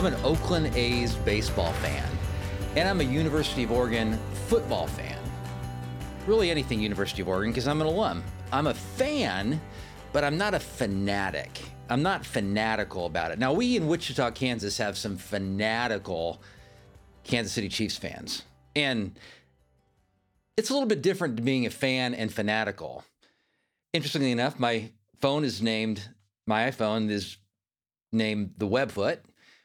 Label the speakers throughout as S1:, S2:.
S1: I'm an Oakland A's baseball fan, and I'm a University of Oregon football fan. Really, anything University of Oregon because I'm an alum. I'm a fan, but I'm not a fanatic. I'm not fanatical about it. Now, we in Wichita, Kansas have some fanatical Kansas City Chiefs fans. And it's a little bit different to being a fan and fanatical. Interestingly enough, my phone is named, my iPhone is named the Webfoot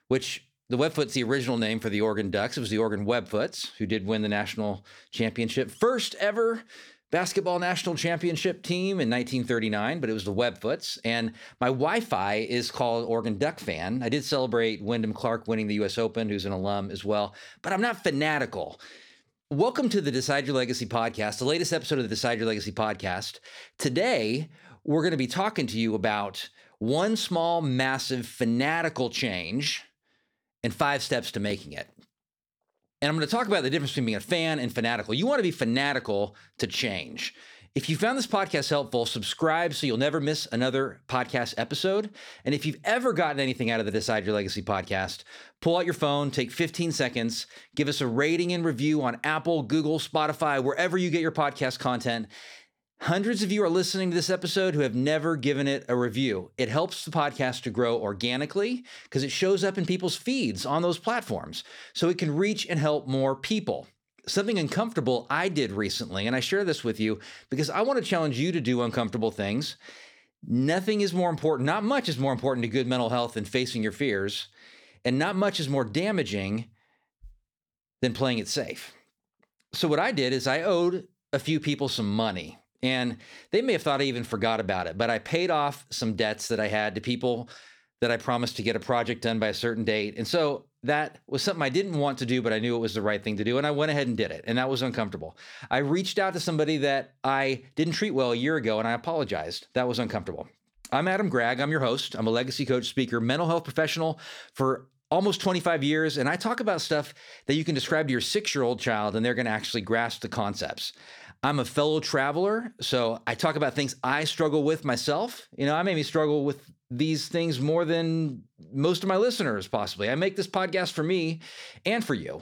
S1: which the Webfoot's the original name for the Oregon Ducks. It was the Oregon Webfoots who did win the national championship, first ever basketball national championship team in 1939, but it was the Webfoots. And my Wi-Fi is called Oregon Duck Fan. I did celebrate Wyndham Clark winning the U.S. Open, who's an alum as well, but I'm not fanatical. Welcome to the Decide Your Legacy podcast, the latest episode of the Decide Your Legacy podcast. Today, we're going to be talking to you about one small, massive, fanatical change and five steps to making it. And I'm going to talk about the difference between being a fan and fanatical. You want to be fanatical to change. If you found this podcast helpful, subscribe so you'll never miss another podcast episode. And if you've ever gotten anything out of the Decide Your Legacy podcast, pull out your phone, take 15 seconds, give us a rating and review on Apple, Google, Spotify, wherever you get your podcast content. Hundreds of you are listening to this episode who have never given it a review. It helps the podcast to grow organically because it shows up in people's feeds on those platforms so it can reach and help more people. Something uncomfortable I did recently, and I share this with you because I want to challenge you to do uncomfortable things. Nothing is more important, not much is more important to good mental health than facing your fears, and not much is more damaging than playing it safe. So, what I did is I owed a few people some money and they may have thought I even forgot about it, but I paid off some debts that I had to people that I promised to get a project done by a certain date. And so that was something I didn't want to do, but I knew it was the right thing to do. And I went ahead and did it. And that was uncomfortable. I reached out to somebody that I didn't treat well a year ago and I apologized. That was uncomfortable. I'm Adam Gragg. I'm your host. I'm a legacy coach, speaker, mental health professional for almost 25 years. And I talk about stuff that you can describe to your six year old child and they're going to actually grasp the concepts. I'm a fellow traveler, so I talk about things I struggle with myself. You know, I maybe struggle with these things more than most of my listeners, possibly. I make this podcast for me and for you.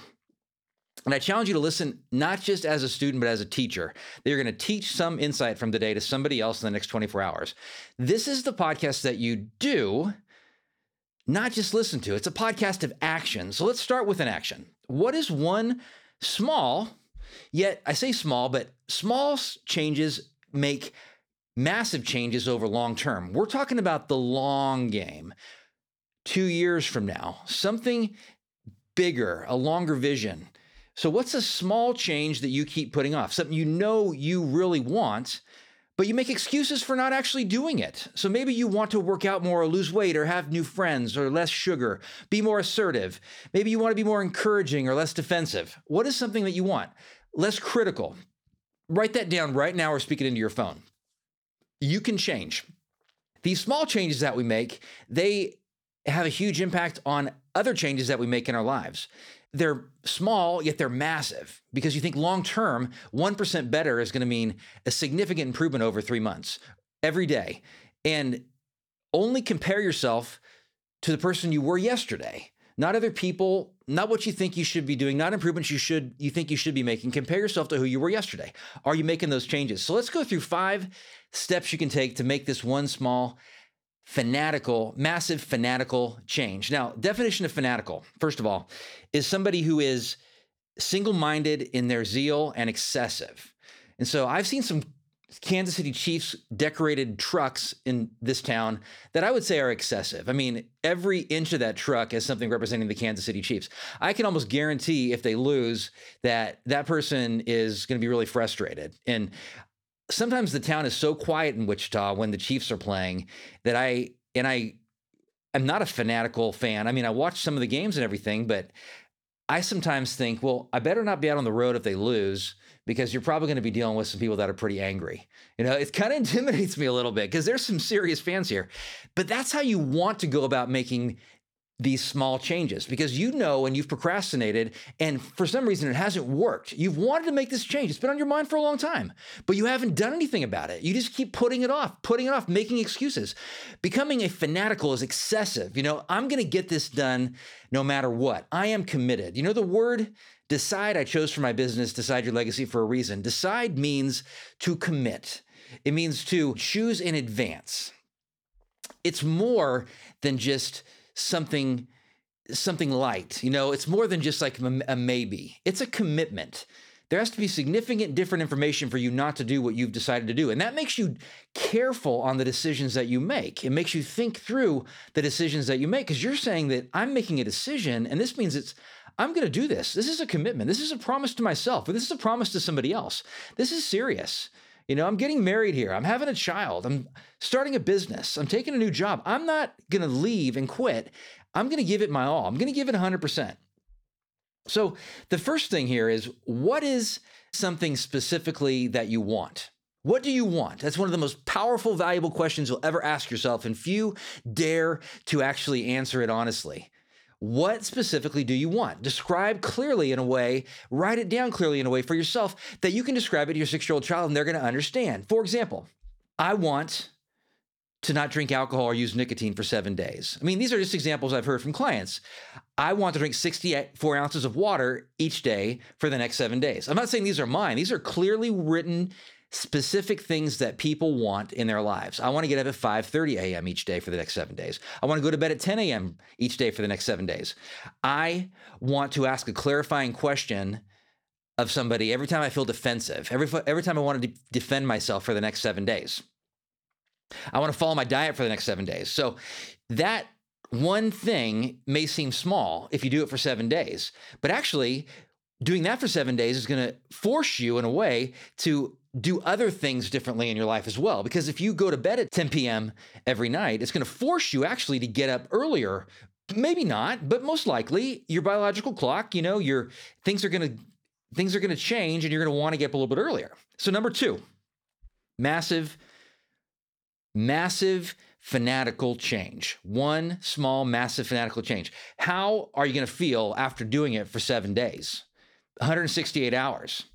S1: And I challenge you to listen not just as a student, but as a teacher. That you're going to teach some insight from the day to somebody else in the next 24 hours. This is the podcast that you do, not just listen to. It's a podcast of action. So let's start with an action. What is one small, Yet I say small, but small changes make massive changes over long term. We're talking about the long game. Two years from now, something bigger, a longer vision. So, what's a small change that you keep putting off? Something you know you really want, but you make excuses for not actually doing it. So maybe you want to work out more or lose weight or have new friends or less sugar, be more assertive. Maybe you want to be more encouraging or less defensive. What is something that you want? Less critical. Write that down right now or speak it into your phone. You can change. These small changes that we make, they have a huge impact on other changes that we make in our lives they're small, yet they're massive because you think long term, 1% better is going to mean a significant improvement over three months every day. And only compare yourself to the person you were yesterday, not other people, not what you think you should be doing, not improvements you should you think you should be making. Compare yourself to who you were yesterday. Are you making those changes? So let's go through five steps you can take to make this one small fanatical, massive fanatical change. Now, definition of fanatical, first of all, is somebody who is single minded in their zeal and excessive. And so I've seen some Kansas City Chiefs decorated trucks in this town that I would say are excessive. I mean, every inch of that truck is something representing the Kansas City Chiefs. I can almost guarantee if they lose that that person is going to be really frustrated. And sometimes the town is so quiet in Wichita when the Chiefs are playing that I and I I'm not a fanatical fan. I mean, I watch some of the games and everything, but I sometimes think, well, I better not be out on the road if they lose because you're probably going to be dealing with some people that are pretty angry. You know, it kind of intimidates me a little bit because there's some serious fans here. But that's how you want to go about making these small changes because you know and you've procrastinated and for some reason it hasn't worked. You've wanted to make this change. It's been on your mind for a long time, but you haven't done anything about it. You just keep putting it off, putting it off, making excuses. Becoming a fanatical is excessive. You know, I'm going to get this done no matter what. I am committed. You know, the word decide I chose for my business, decide your legacy for a reason. Decide means to commit. It means to choose in advance. It's more than just something something light. You know, it's more than just like a maybe. It's a commitment. There has to be significant different information for you not to do what you've decided to do. And that makes you careful on the decisions that you make. It makes you think through the decisions that you make because you're saying that I'm making a decision and this means it's I'm going to do this. This is a commitment. This is a promise to myself, or this is a promise to somebody else. This is serious. You know, I'm getting married here. I'm having a child. I'm starting a business. I'm taking a new job. I'm not going to leave and quit. I'm going to give it my all. I'm going to give it 100%. So, the first thing here is what is something specifically that you want? What do you want? That's one of the most powerful, valuable questions you'll ever ask yourself, and few dare to actually answer it honestly. What specifically do you want? Describe clearly in a way, write it down clearly in a way for yourself that you can describe it to your six year old child and they're going to understand. For example, I want to not drink alcohol or use nicotine for seven days. I mean, these are just examples I've heard from clients. I want to drink 64 ounces of water each day for the next seven days. I'm not saying these are mine, these are clearly written specific things that people want in their lives. I want to get up at 5:30 a.m. each day for the next 7 days. I want to go to bed at 10 a.m. each day for the next 7 days. I want to ask a clarifying question of somebody every time I feel defensive. Every every time I want to de- defend myself for the next 7 days. I want to follow my diet for the next 7 days. So that one thing may seem small if you do it for 7 days, but actually doing that for 7 days is going to force you in a way to do other things differently in your life as well. Because if you go to bed at 10 p.m. every night, it's going to force you actually to get up earlier. Maybe not, but most likely your biological clock, you know, your things are going to things are going to change and you're going to want to get up a little bit earlier. So number 2, massive massive fanatical change. One small massive fanatical change. How are you going to feel after doing it for 7 days? 168 hours.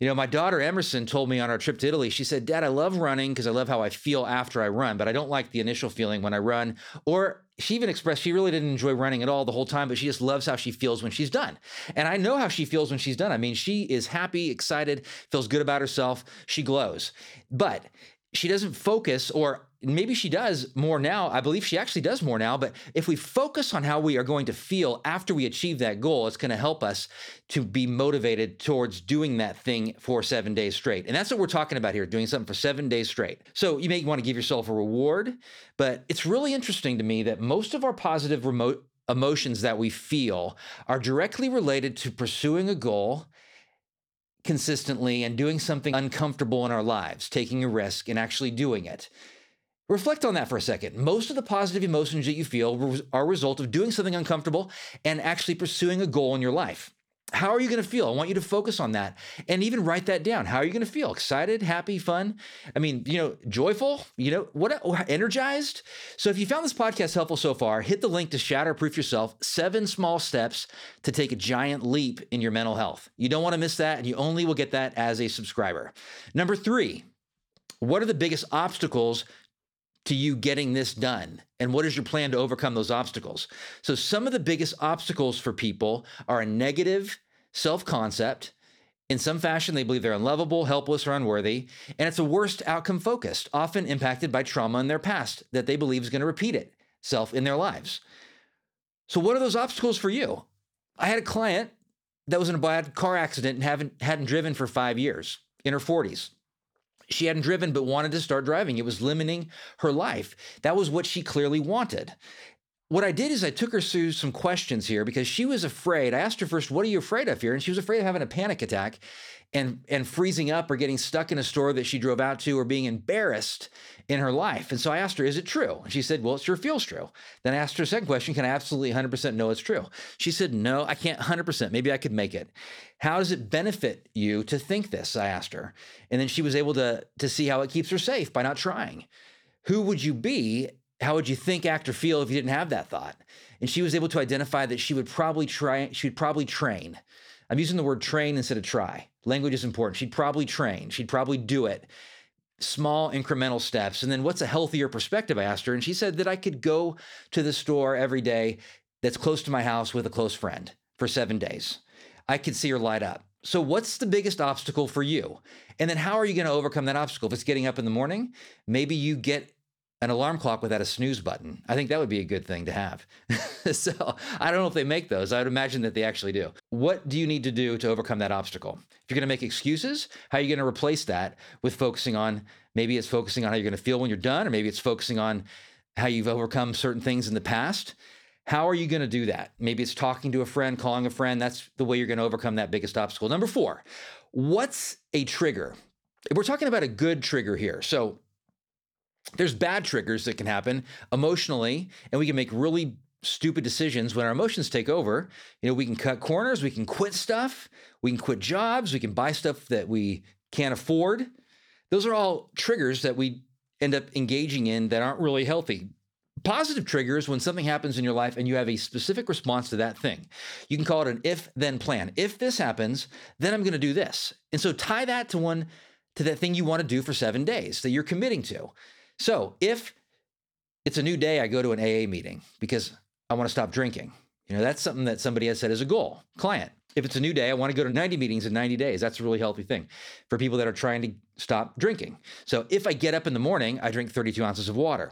S1: You know, my daughter Emerson told me on our trip to Italy, she said, Dad, I love running because I love how I feel after I run, but I don't like the initial feeling when I run. Or she even expressed she really didn't enjoy running at all the whole time, but she just loves how she feels when she's done. And I know how she feels when she's done. I mean, she is happy, excited, feels good about herself, she glows. But she doesn't focus or maybe she does more now. I believe she actually does more now. But if we focus on how we are going to feel after we achieve that goal, it's going to help us to be motivated towards doing that thing for seven days straight. And that's what we're talking about here doing something for seven days straight. So you may want to give yourself a reward, but it's really interesting to me that most of our positive remote emotions that we feel are directly related to pursuing a goal consistently and doing something uncomfortable in our lives, taking a risk and actually doing it. Reflect on that for a second. Most of the positive emotions that you feel are a result of doing something uncomfortable and actually pursuing a goal in your life. How are you going to feel? I want you to focus on that and even write that down. How are you going to feel? Excited, happy, fun? I mean, you know, joyful, you know, what energized? So if you found this podcast helpful so far, hit the link to Shatterproof Yourself, seven small steps to take a giant leap in your mental health. You don't want to miss that, and you only will get that as a subscriber. Number three, what are the biggest obstacles to you getting this done? And what is your plan to overcome those obstacles? So, some of the biggest obstacles for people are a negative self concept. In some fashion, they believe they're unlovable, helpless, or unworthy. And it's a worst outcome focused, often impacted by trauma in their past that they believe is going to repeat itself in their lives. So, what are those obstacles for you? I had a client that was in a bad car accident and haven't hadn't driven for five years in her 40s. She hadn't driven but wanted to start driving. It was limiting her life. That was what she clearly wanted. What I did is I took her through some questions here because she was afraid. I asked her first, "What are you afraid of here?" And she was afraid of having a panic attack and and freezing up or getting stuck in a store that she drove out to or being embarrassed in her life. And so I asked her, "Is it true?" And she said, "Well, it sure feels true." Then I asked her a second question, "Can I absolutely 100% know it's true?" She said, "No, I can't 100%. Maybe I could make it." How does it benefit you to think this? I asked her. And then she was able to to see how it keeps her safe by not trying. Who would you be how would you think, act, or feel if you didn't have that thought? And she was able to identify that she would probably try, she would probably train. I'm using the word train instead of try. Language is important. She'd probably train. She'd probably do it. Small incremental steps. And then what's a healthier perspective? I asked her. And she said that I could go to the store every day that's close to my house with a close friend for seven days. I could see her light up. So, what's the biggest obstacle for you? And then, how are you going to overcome that obstacle? If it's getting up in the morning, maybe you get an alarm clock without a snooze button. I think that would be a good thing to have. so I don't know if they make those. I would imagine that they actually do. What do you need to do to overcome that obstacle? If you're going to make excuses, how are you going to replace that with focusing on maybe it's focusing on how you're going to feel when you're done, or maybe it's focusing on how you've overcome certain things in the past? How are you going to do that? Maybe it's talking to a friend, calling a friend. That's the way you're going to overcome that biggest obstacle. Number four, what's a trigger? We're talking about a good trigger here. So there's bad triggers that can happen emotionally, and we can make really stupid decisions when our emotions take over. You know, we can cut corners, we can quit stuff, we can quit jobs, we can buy stuff that we can't afford. Those are all triggers that we end up engaging in that aren't really healthy. Positive triggers when something happens in your life and you have a specific response to that thing. You can call it an if then plan. If this happens, then I'm going to do this. And so tie that to one to that thing you want to do for 7 days that you're committing to. So if it's a new day, I go to an AA meeting because I want to stop drinking. You know, that's something that somebody has said as a goal. Client. If it's a new day, I want to go to 90 meetings in 90 days. That's a really healthy thing for people that are trying to stop drinking. So if I get up in the morning, I drink 32 ounces of water.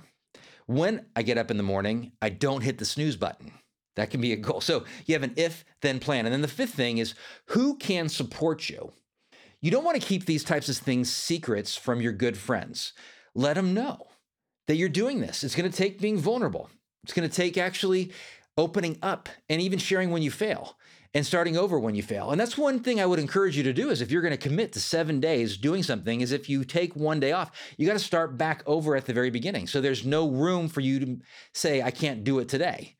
S1: When I get up in the morning, I don't hit the snooze button. That can be a goal. So you have an if then plan. And then the fifth thing is who can support you? You don't want to keep these types of things secrets from your good friends let them know that you're doing this. It's going to take being vulnerable. It's going to take actually opening up and even sharing when you fail and starting over when you fail. And that's one thing I would encourage you to do is if you're going to commit to 7 days doing something is if you take one day off, you got to start back over at the very beginning. So there's no room for you to say I can't do it today.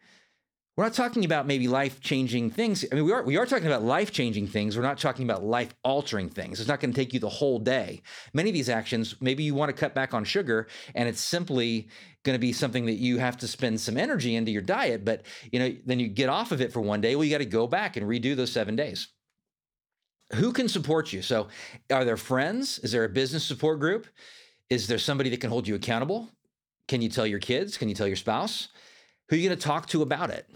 S1: We're not talking about maybe life changing things. I mean, we are we are talking about life changing things. We're not talking about life altering things. It's not going to take you the whole day. Many of these actions, maybe you want to cut back on sugar, and it's simply going to be something that you have to spend some energy into your diet. But you know, then you get off of it for one day. Well, you got to go back and redo those seven days. Who can support you? So, are there friends? Is there a business support group? Is there somebody that can hold you accountable? Can you tell your kids? Can you tell your spouse? Who are you going to talk to about it?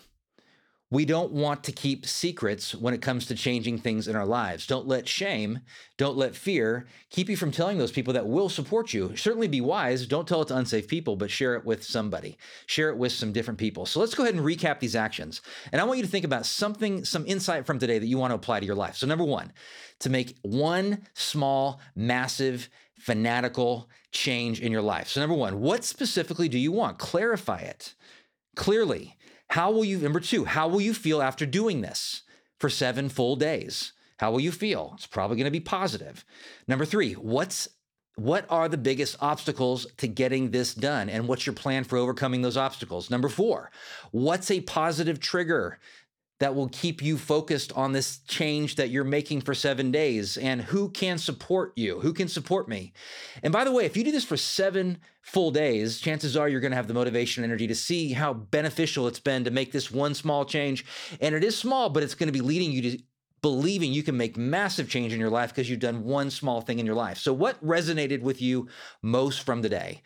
S1: We don't want to keep secrets when it comes to changing things in our lives. Don't let shame, don't let fear keep you from telling those people that will support you. Certainly be wise. Don't tell it to unsafe people, but share it with somebody. Share it with some different people. So let's go ahead and recap these actions. And I want you to think about something, some insight from today that you want to apply to your life. So, number one, to make one small, massive, fanatical change in your life. So, number one, what specifically do you want? Clarify it clearly. How will you, number two, how will you feel after doing this for seven full days? How will you feel? It's probably going to be positive. Number three, what's what are the biggest obstacles to getting this done? And what's your plan for overcoming those obstacles? Number four, what's a positive trigger that will keep you focused on this change that you're making for seven days and who can support you? Who can support me? And by the way if you do this for seven full days chances are you're going to have the motivation and energy to see how beneficial it's been to make this one small change. And it is small but it's going to be leading you to believing you can make massive change in your life because you've done one small thing in your life. So what resonated with you most from the day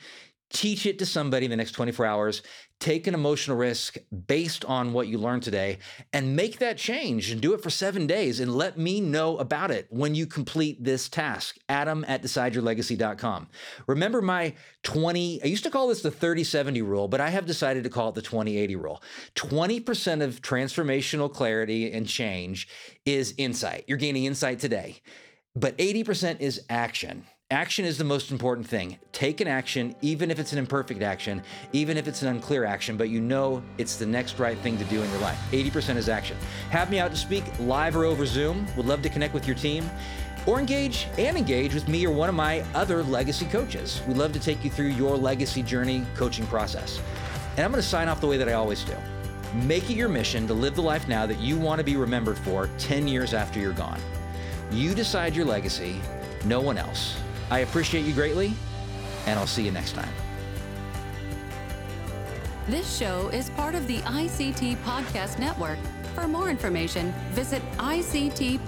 S1: teach it to somebody in the next 24 hours take an emotional risk based on what you learned today and make that change and do it for seven days and let me know about it when you complete this task. Adam at decideyourlegacy.com remember my 20 i used to call this the 30-70 rule but i have decided to call it the 20-80 rule. 20% of transformational clarity and change is insight. You're gaining insight today but 80% is action Action is the most important thing. Take an action, even if it's an imperfect action, even if it's an unclear action, but you know it's the next right thing to do in your life. 80% is action. Have me out to speak live or over Zoom. Would love to connect with your team or engage and engage with me or one of my other legacy coaches. We'd love to take you through your legacy journey coaching process. And I'm going to sign off the way that I always do. Make it your mission to live the life now that you want to be remembered for 10 years after you're gone. You decide your legacy, no one else. I appreciate you greatly, and I'll see you next time.
S2: This show is part of the ICT Podcast Network. For more information, visit ictpod.net.